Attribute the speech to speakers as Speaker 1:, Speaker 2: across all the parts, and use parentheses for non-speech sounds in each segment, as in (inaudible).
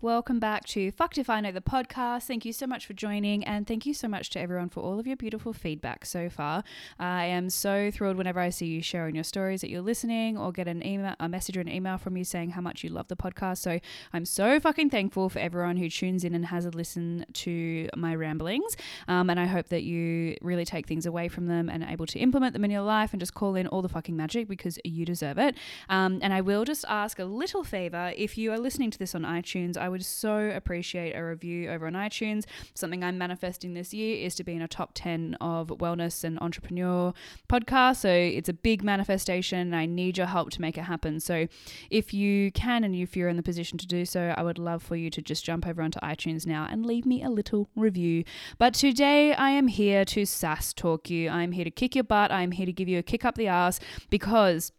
Speaker 1: Welcome back to Fucked If I Know the podcast. Thank you so much for joining, and thank you so much to everyone for all of your beautiful feedback so far. I am so thrilled whenever I see you sharing your stories that you're listening, or get an email, a message or an email from you saying how much you love the podcast. So I'm so fucking thankful for everyone who tunes in and has a listen to my ramblings. Um, and I hope that you really take things away from them and are able to implement them in your life and just call in all the fucking magic because you deserve it. Um, and I will just ask a little favor if you are listening to this on iTunes, I would so appreciate a review over on iTunes. Something I'm manifesting this year is to be in a top 10 of wellness and entrepreneur podcasts. So it's a big manifestation and I need your help to make it happen. So if you can and if you're in the position to do so, I would love for you to just jump over onto iTunes now and leave me a little review. But today I am here to sass talk you. I'm here to kick your butt. I'm here to give you a kick up the ass because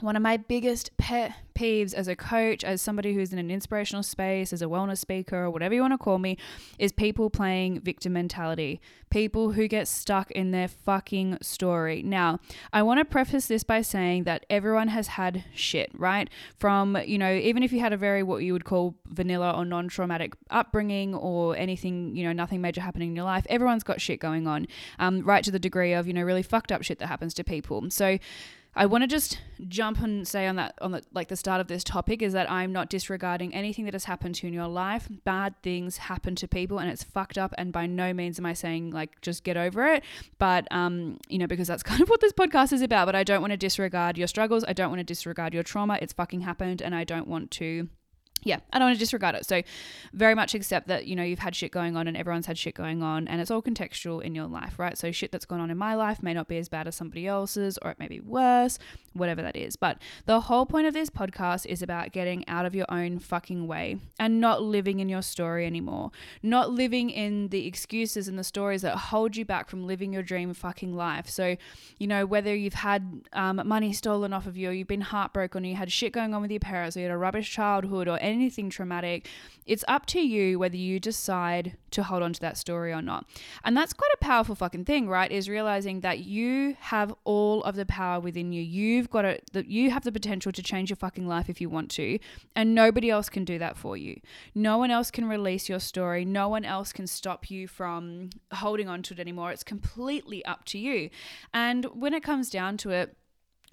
Speaker 1: one of my biggest pet peeves as a coach, as somebody who's in an inspirational space, as a wellness speaker, or whatever you want to call me, is people playing victim mentality. People who get stuck in their fucking story. Now, I want to preface this by saying that everyone has had shit, right? From, you know, even if you had a very what you would call vanilla or non traumatic upbringing or anything, you know, nothing major happening in your life, everyone's got shit going on, um, right to the degree of, you know, really fucked up shit that happens to people. So, I want to just jump and say on that on the like the start of this topic is that I'm not disregarding anything that has happened to you in your life. Bad things happen to people and it's fucked up and by no means am I saying like just get over it, but um you know because that's (laughs) kind of what this podcast is about, but I don't want to disregard your struggles. I don't want to disregard your trauma. It's fucking happened and I don't want to yeah, I don't want to disregard it. So, very much accept that, you know, you've had shit going on and everyone's had shit going on and it's all contextual in your life, right? So, shit that's gone on in my life may not be as bad as somebody else's or it may be worse, whatever that is. But the whole point of this podcast is about getting out of your own fucking way and not living in your story anymore. Not living in the excuses and the stories that hold you back from living your dream fucking life. So, you know, whether you've had um, money stolen off of you or you've been heartbroken or you had shit going on with your parents or you had a rubbish childhood or anything traumatic, it's up to you whether you decide to hold on to that story or not. And that's quite a powerful fucking thing, right? Is realizing that you have all of the power within you. You've got it that you have the potential to change your fucking life if you want to, and nobody else can do that for you. No one else can release your story. No one else can stop you from holding on to it anymore. It's completely up to you. And when it comes down to it,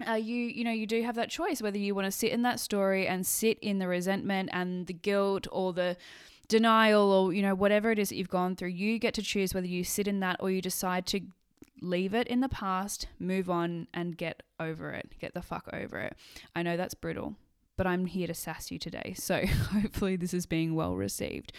Speaker 1: uh, you you know you do have that choice whether you want to sit in that story and sit in the resentment and the guilt or the denial or you know whatever it is that you've gone through. You get to choose whether you sit in that or you decide to leave it in the past move on and get over it get the fuck over it. I know that's brutal but i'm here to sass you today so (laughs) hopefully this is being well received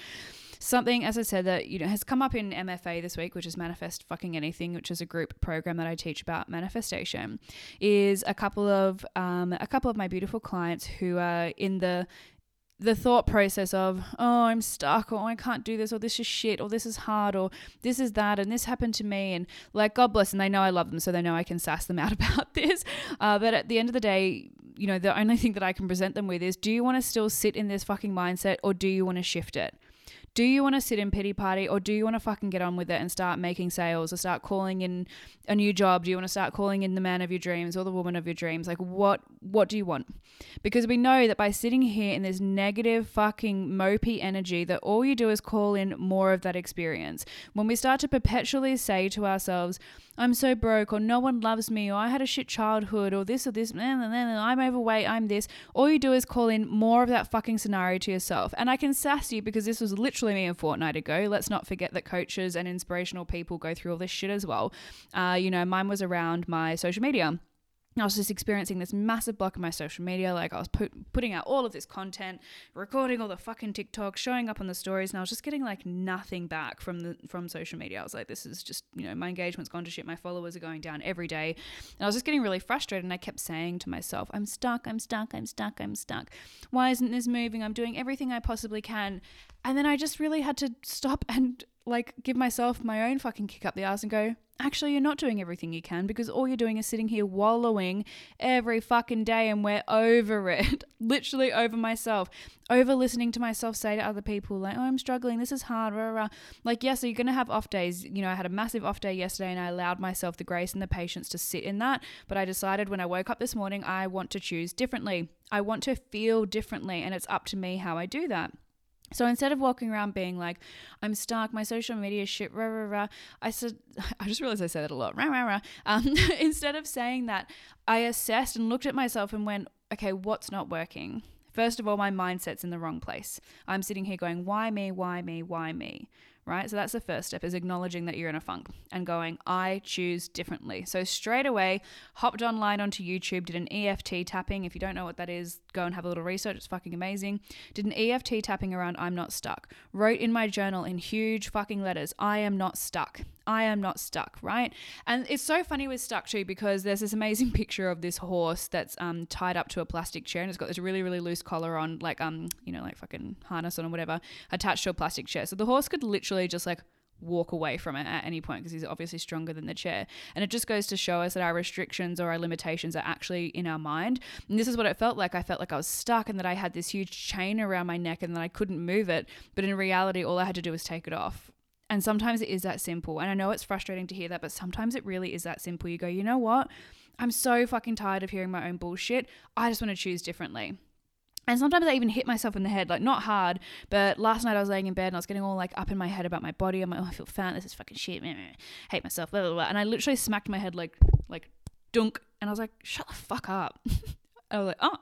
Speaker 1: something, as I said, that you know has come up in MFA this week, which is Manifest Fucking Anything, which is a group program that I teach about manifestation, is a couple of um, a couple of my beautiful clients who are in the the thought process of oh i'm stuck or oh, i can't do this or this is shit or this is hard or this is that and this happened to me and like god bless and they know i love them so they know i can sass them (laughs) out about this. Uh, but at the end of the day you know the only thing that i can present them with is do you want to still sit in this fucking mindset or do you want to shift it do you want to sit in pity party or do you want to fucking get on with it and start making sales or start calling in a new job? Do you want to start calling in the man of your dreams or the woman of your dreams? Like what what do you want? Because we know that by sitting here in this negative fucking mopey energy that all you do is call in more of that experience. When we start to perpetually say to ourselves, I'm so broke, or no one loves me, or I had a shit childhood, or this or this, and then I'm overweight, I'm this. All you do is call in more of that fucking scenario to yourself. And I can sass you because this was literally me a fortnight ago. Let's not forget that coaches and inspirational people go through all this shit as well. Uh, you know, mine was around my social media. I was just experiencing this massive block in my social media. Like I was put, putting out all of this content, recording all the fucking TikTok, showing up on the stories, and I was just getting like nothing back from the from social media. I was like, this is just you know my engagement's gone to shit. My followers are going down every day, and I was just getting really frustrated. And I kept saying to myself, I'm stuck, I'm stuck, I'm stuck, I'm stuck. Why isn't this moving? I'm doing everything I possibly can, and then I just really had to stop (laughs) and like give myself my own fucking kick up the ass and go, actually you're not doing everything you can because all you're doing is sitting here wallowing every fucking day and we're over it. (laughs) Literally over myself. Over listening to myself say to other people like oh i'm struggling. This is hard rah, rah. like yes so you're gonna have off days. You know i had a massive off day yesterday and i allowed myself the grace and the patience to sit in that. But i decided when i woke up this morning i want to choose differently. I want to feel differently and it's up to me how i do that So instead of walking around being like, I'm stuck, my social media shit, rah, rah, rah, I said, (laughs) I just realized I say that a lot, rah, rah, rah. Um, (laughs) instead of saying that, I assessed and looked at myself and went, okay, what's not working? First of all, my mindset's in the wrong place. I'm sitting here going, why me, why me, why me? Right? So that's the first step is acknowledging that you're in a funk and going, I choose differently. So straight away, hopped online onto YouTube, did an EFT tapping. If you don't know what that is, go and have a little research. It's fucking amazing. Did an EFT tapping around I'm not stuck. Wrote in my journal in huge fucking letters, I am not stuck. I am not stuck, right? And it's so funny with stuck too because there's this amazing (laughs) picture of this horse that's um, tied up to a plastic chair and it's got this really really loose collar on, like um you know like fucking harness on or whatever, attached to a plastic chair. So the horse could literally just like walk away from it at any point because he's obviously stronger than the chair. And it just goes to show us that our restrictions or our limitations are actually in our mind. And this is what it felt like. I felt like I was stuck and that I had this huge chain around my neck and that I couldn't move it. But in reality, all I had to do was take it off. And sometimes it is that simple. And I know it's frustrating to hear that, but sometimes it really is that simple. You go, you know what? I'm so fucking tired of hearing my own bullshit. I just want to choose differently. And sometimes I even hit myself in the head, like not hard, but last night I was laying in bed and I was getting all like up in my head about my body. I'm like, oh, I feel fat. This is fucking shit. Hate myself. Blah, blah, blah. And I literally smacked my head like, like, dunk. And I was like, shut the fuck up. (laughs) I was like, oh,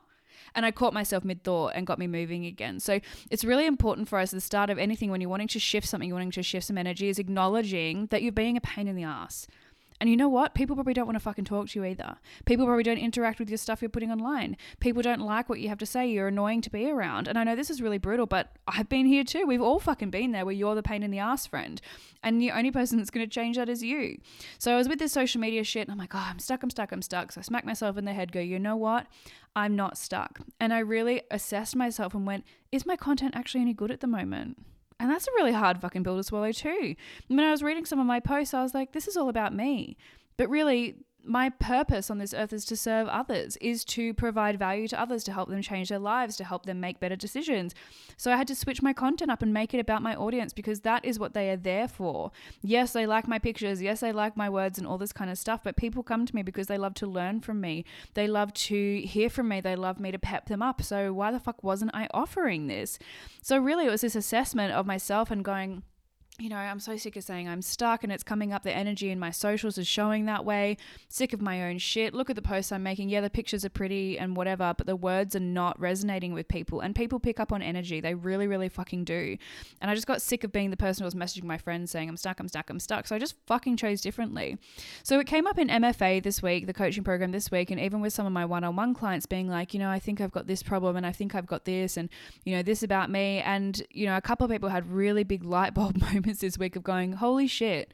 Speaker 1: and I caught myself mid thought and got me moving again. So it's really important for us at the start of anything when you're wanting to shift something, you're wanting to shift some energy, is acknowledging that you're being a pain in the ass. And you know what? People probably don't want to fucking talk to you either. People probably don't interact with your stuff you're putting online. People don't like what you have to say. You're annoying to be around. And I know this is really brutal, but I've been here too. We've all fucking been there where you're the pain in the ass friend. And the only person that's going to change that is you. So I was with this social media shit and I'm like, oh, I'm stuck, I'm stuck, I'm stuck. So I smack myself in the head, go, you know what? I'm not stuck. And I really assessed myself and went, is my content actually any good at the moment? And that's a really hard fucking pill to swallow too. When I was reading some of my posts, I was like, this is all about me. But really, my purpose on this earth is to serve others, is to provide value to others, to help them change their lives, to help them make better decisions. So I had to switch my content up and make it about my audience because that is what they are there for. Yes, they like my pictures. Yes, they like my words and all this kind of stuff, but people come to me because they love to learn from me. They love to hear from me. They love me to pep them up. So why the fuck wasn't I offering this? So really, it was this assessment of myself and going, you know, I'm so sick of saying I'm stuck and it's coming up. The energy in my socials is showing that way. Sick of my own shit. Look at the posts I'm making. Yeah, the pictures are pretty and whatever, but the words are not resonating with people. And people pick up on energy. They really, really fucking do. And I just got sick of being the person who was messaging my friends saying, I'm stuck, I'm stuck, I'm stuck. So I just fucking chose differently. So it came up in MFA this week, the coaching program this week, and even with some of my one on one clients being like, you know, I think I've got this problem and I think I've got this and, you know, this about me. And, you know, a couple of people had really big light bulb (laughs) moments moments this week of going, holy shit,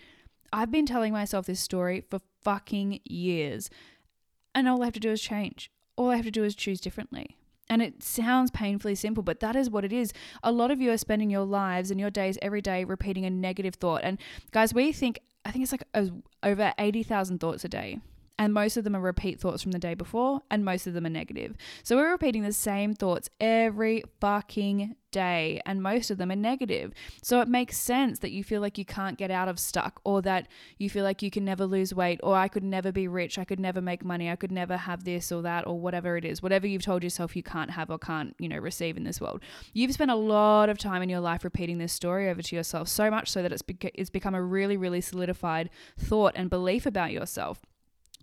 Speaker 1: I've been telling myself this story for fucking years. And all I have to do is change. All I have to do is choose differently. And it sounds painfully simple, but that is what it is. A lot of you are spending your lives and your days every day repeating a negative thought. And guys, we think, I think it's like uh, over 80,000 thoughts a day and most of them are repeat thoughts from the day before, and most of them are negative. So we're repeating the same thoughts every fucking day, and most of them are negative. So it makes sense that you feel like you can't get out of stuck, or that you feel like you can never lose weight, or I could never be rich, I could never make money, I could never have this or that, or whatever it is, whatever you've told yourself you can't have or can't, you know, receive in this world. You've spent a lot of time in your life repeating this story over to yourself, so much so that it's, it's become a really, really solidified thought and belief about yourself.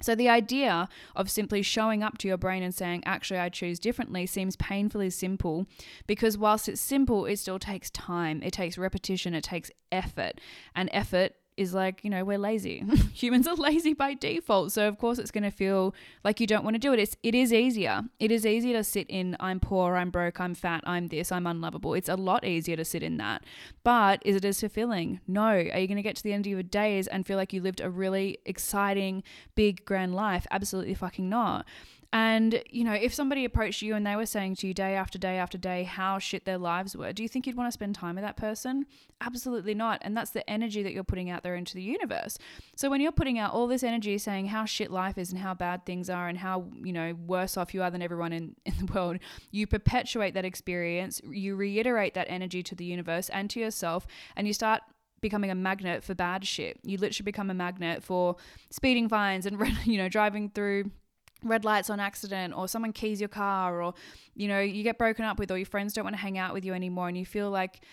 Speaker 1: So, the idea of simply showing up to your brain and saying, actually, I choose differently seems painfully simple because, whilst it's simple, it still takes time. It takes repetition, it takes effort. And effort is like, you know, we're lazy. (laughs) Humans are lazy by default. So of course it's going to feel like you don't want to do it. It's it is easier. It is easier to sit in I'm poor, I'm broke, I'm fat, I'm this, I'm unlovable. It's a lot easier to sit in that. But is it as fulfilling? No. Are you going to get to the end of your days and feel like you lived a really exciting, big, grand life? Absolutely fucking not. And, you know, if somebody approached you and they were saying to you day after day after day how shit their lives were, do you think you'd want to spend time with that person? Absolutely not. And that's the energy that you're putting out there into the universe. So when you're putting out all this energy saying how shit life is and how bad things are and how, you know, worse off you are than everyone in, (laughs) in the world, you perpetuate that experience, you reiterate that energy to the universe and to yourself, and you start becoming a magnet for bad shit. You literally become a magnet for speeding fines and, (laughs) you know, driving through red lights on accident or someone keys your car or you know you get broken up with or your friends don't want to hang out with you anymore and you feel like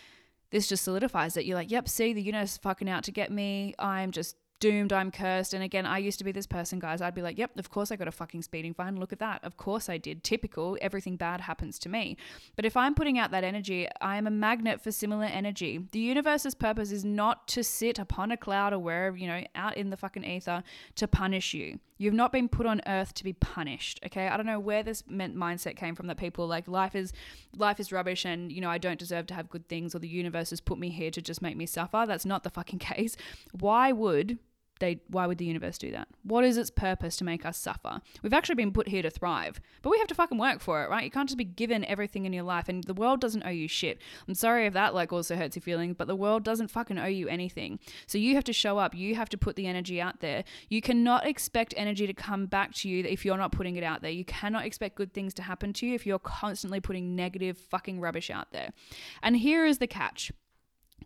Speaker 1: this just solidifies it you're like yep see the universe fucking out to get me. I'm just doomed, I'm cursed. And again, I used to be this person, guys. I'd be like, yep, of course I got a fucking speeding fine. Look at that. Of course I did. Typical. Everything bad happens to me. But if I'm putting out that energy, I am a magnet for similar energy. The universe's purpose is not to sit upon a cloud or wherever, you know, out in the fucking ether to punish you. You've not been put on earth to be punished, okay? I don't know where this mindset came from that people like life is life is rubbish and, you know, I don't deserve to have good things or the universe has put me here to just make me suffer. That's not the fucking (laughs) case. Why would they why would the universe do that? What is its purpose to make us suffer? We've actually been put here to thrive, but we have to fucking work for it, right? You can't just be given everything in your life and the world doesn't owe you shit. I'm sorry if that like also hurts your feelings, but the world doesn't fucking owe you anything. So you have to show up, you have to put the energy out there. You cannot expect energy to come back to you if you're not putting it out there. You cannot expect good things to happen to you if you're constantly putting negative fucking rubbish out there. And here is the catch.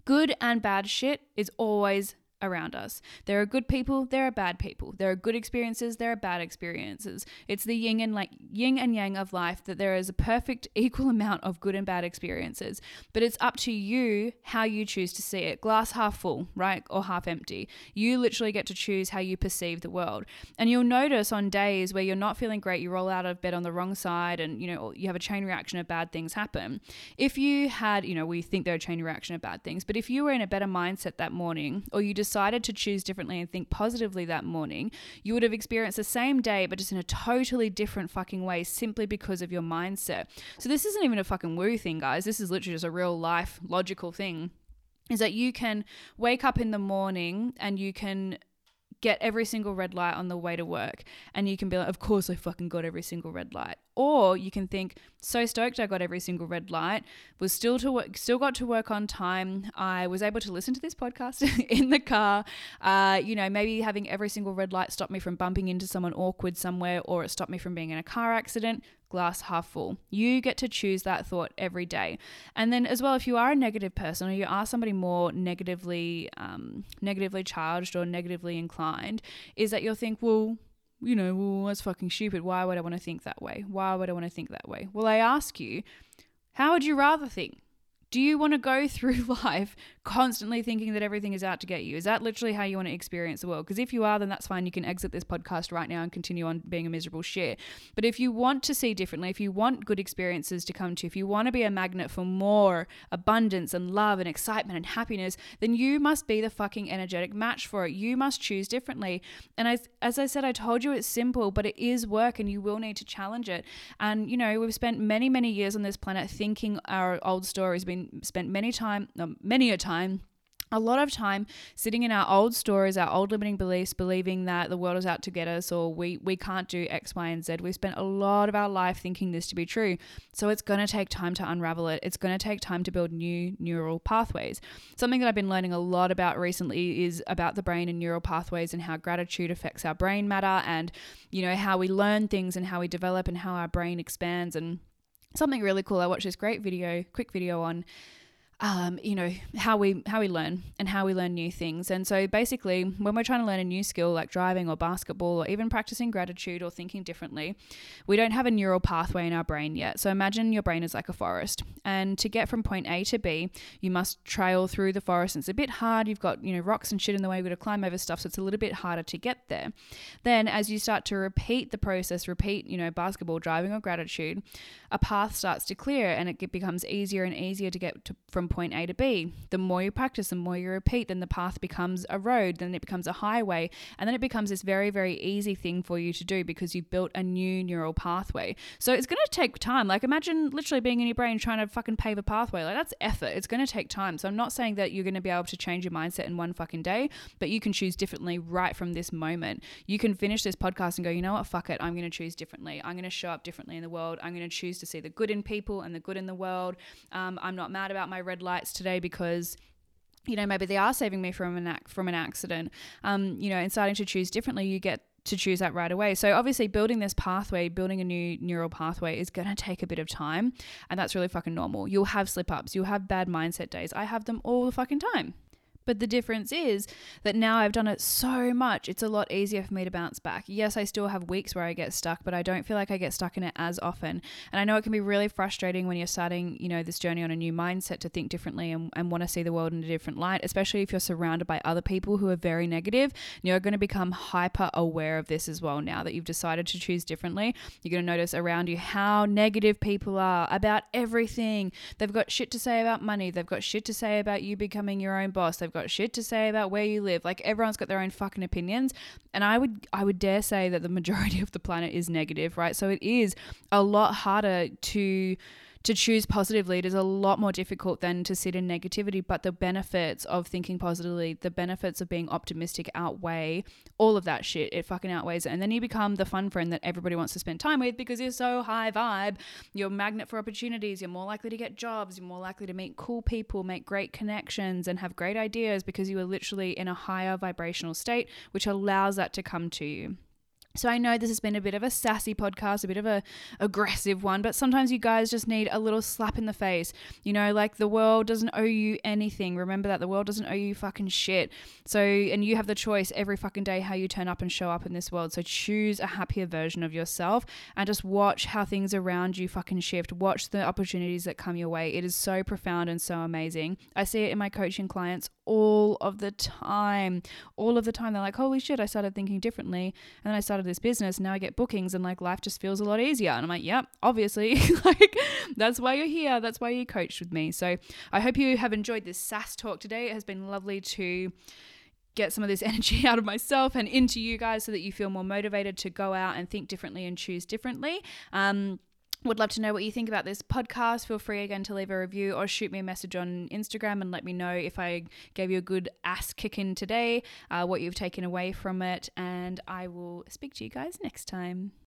Speaker 1: Good and bad shit is always around us. There are good people, there are bad people. There are good experiences, there are bad experiences. It's the yin and like yin and yang of life that there is a perfect (laughs) equal amount of good and bad experiences. But it's up to you how you choose to see it. Glass half full, right? Or half empty. You literally get to choose how you perceive the world. And you'll notice on days where you're not feeling great, you roll out of bed on the wrong side and you know, you have a chain reaction of bad things happen. If you had, you know, we think they're a chain reaction of bad things, but if you were in a better mindset that morning or you just decided to choose differently and think positively that morning, you would have experienced the same day, but just in a totally different fucking way simply because of your mindset. So, this isn't even a fucking woo thing, guys. This is literally just a real life logical thing. Is that you can wake up in the morning and you can get every single red light on the way to work. And you can be like, of course I fucking got every single red light. Or you can think, so stoked I got every single red light, was still to work, still got to work on time. I was able to listen to this podcast (laughs) in the car. Uh, you know, maybe having every single red light stopped me from bumping into someone awkward somewhere, or it stopped me from being in a car accident glass half full. You get to choose that thought every day. And then as well, if you are a negative person or you are somebody more negatively um, negatively charged or negatively inclined, is that you'll think, well, you know, well, that's fucking stupid. Why would I want to think that way? Why would I want to think that way? Well, I ask you, how would you rather think? Do you want to go (laughs) through life constantly thinking that everything is out to get you? Is that literally how you want to experience the world? Because if you are, then that's fine. You can exit this podcast right now and continue on being a miserable shit. But if you want to see differently, if you want good experiences to come to, if you want to be a magnet for more abundance and love and excitement and happiness, then you must be the fucking energetic match for it. You must choose differently. And as, as I said, I told you it's simple, but it is work and you will need to challenge it. And, you know, we've spent many, many years on this planet thinking our old stories, been spent many time, many a time a lot of time sitting in our old stories, our old limiting beliefs, believing that the world is out to get us or we, we can't do X, Y, and Z. We spent a lot of our life thinking this to be true. So it's going to take time to unravel it. It's going to take time to build new neural pathways. Something that I've been learning a lot about recently is about the brain and neural pathways and how gratitude affects our brain matter and, you know, how we learn things and how we develop and how our brain expands and something really cool. I watched this great video, quick video on um, you know how we how we learn and how we learn new things. And so basically when we're trying to learn a new skill like driving or basketball or even practicing gratitude or thinking differently we don't have a neural pathway in our brain yet. So imagine your brain is like a forest. And to get from point a to b you must trail through the forest. And it's a bit hard. You've got you know rocks and shit in the way. You've got to climb over stuff. So it's a little bit harder to get there. Then as you start to repeat the process repeat you know basketball driving or gratitude a path starts to clear and it becomes easier and easier to get to, from point A to B. The more you practice, the more you repeat, then the path becomes a road, then it becomes a highway, and then it becomes this very, very easy thing for you to do because you've built a new neural pathway. So it's going to take time. Like imagine literally being in your brain trying to fucking pave a pathway. Like that's effort. It's going to take time. So I'm not saying that you're going to be able to change your mindset in one fucking day, but you can choose differently right from this moment. You can finish this podcast and go, you know what, fuck it. I'm going to choose differently. I'm going to show up differently in the world. I'm going to choose to see the good in people and the good in the world. Um, I'm not mad about my red lights today because you know maybe they are saving me from an ac- from an accident um, you know and starting to choose differently you get to choose that right away. So obviously building this pathway, building a new neural pathway is going to take a bit of time and that's really fucking normal. You'll have slip ups, you'll have bad mindset days. I have them all the fucking time. But the difference is that now I've done it so much, it's a lot easier for me to bounce back. Yes, I still have weeks where I get stuck, but I don't feel like I get stuck in it as often. And I know it can be really frustrating when you're starting, you know, this journey on a new mindset to think differently and, and want to see the world in a different light, especially if you're surrounded by other people who are very negative. You're going to become hyper aware of this as well now that you've decided to choose differently. You're going to notice around you how negative people are about everything. They've got shit to say about money, they've got shit to say about you becoming your own boss, they've got got shit to say about where you live. Like everyone's got their own fucking opinions, and I would I would dare say that the majority (laughs) of the planet is negative, right? So it is a lot harder to to choose positively, it is a lot more difficult than to sit in negativity. But the benefits of thinking positively, the benefits of being optimistic outweigh all of that shit. It fucking outweighs it. And then you become the fun friend that everybody wants to spend time with because you're so high vibe. You're a magnet for opportunities. You're more likely to get jobs. You're more likely to meet cool people, make great connections, and have great ideas because you are literally in a higher vibrational state, which allows that to come to you. So I know this has been a bit of a sassy podcast, a bit of a aggressive one, but sometimes you guys just need a little slap in the face. You know, like the world doesn't owe you anything. Remember that the world doesn't owe you fucking shit. So and you have the choice every fucking day how you turn up and show up in this world. So choose a happier version of yourself and just watch how things around you fucking shift. Watch the opportunities that come your way. It is so profound and so amazing. I see it in my coaching clients all of the time. All of the time they're like, "Holy shit, I started thinking differently." And then I started started this business, now I get bookings and like life just feels a lot easier. And I'm like, yep, obviously, (laughs) like that's why you're here. That's why you coached with me. So I hope you have enjoyed this sass talk today. It has been lovely to get some of this (laughs) energy out of myself and into you guys so that you feel more motivated to go out and think differently and choose differently. Um, would love to know what you think about this podcast. Feel free again to leave a review or shoot me a message on Instagram and let me know if I gave you a good ass kicking today, uh, what you've taken away from it, and I will speak to you guys next time.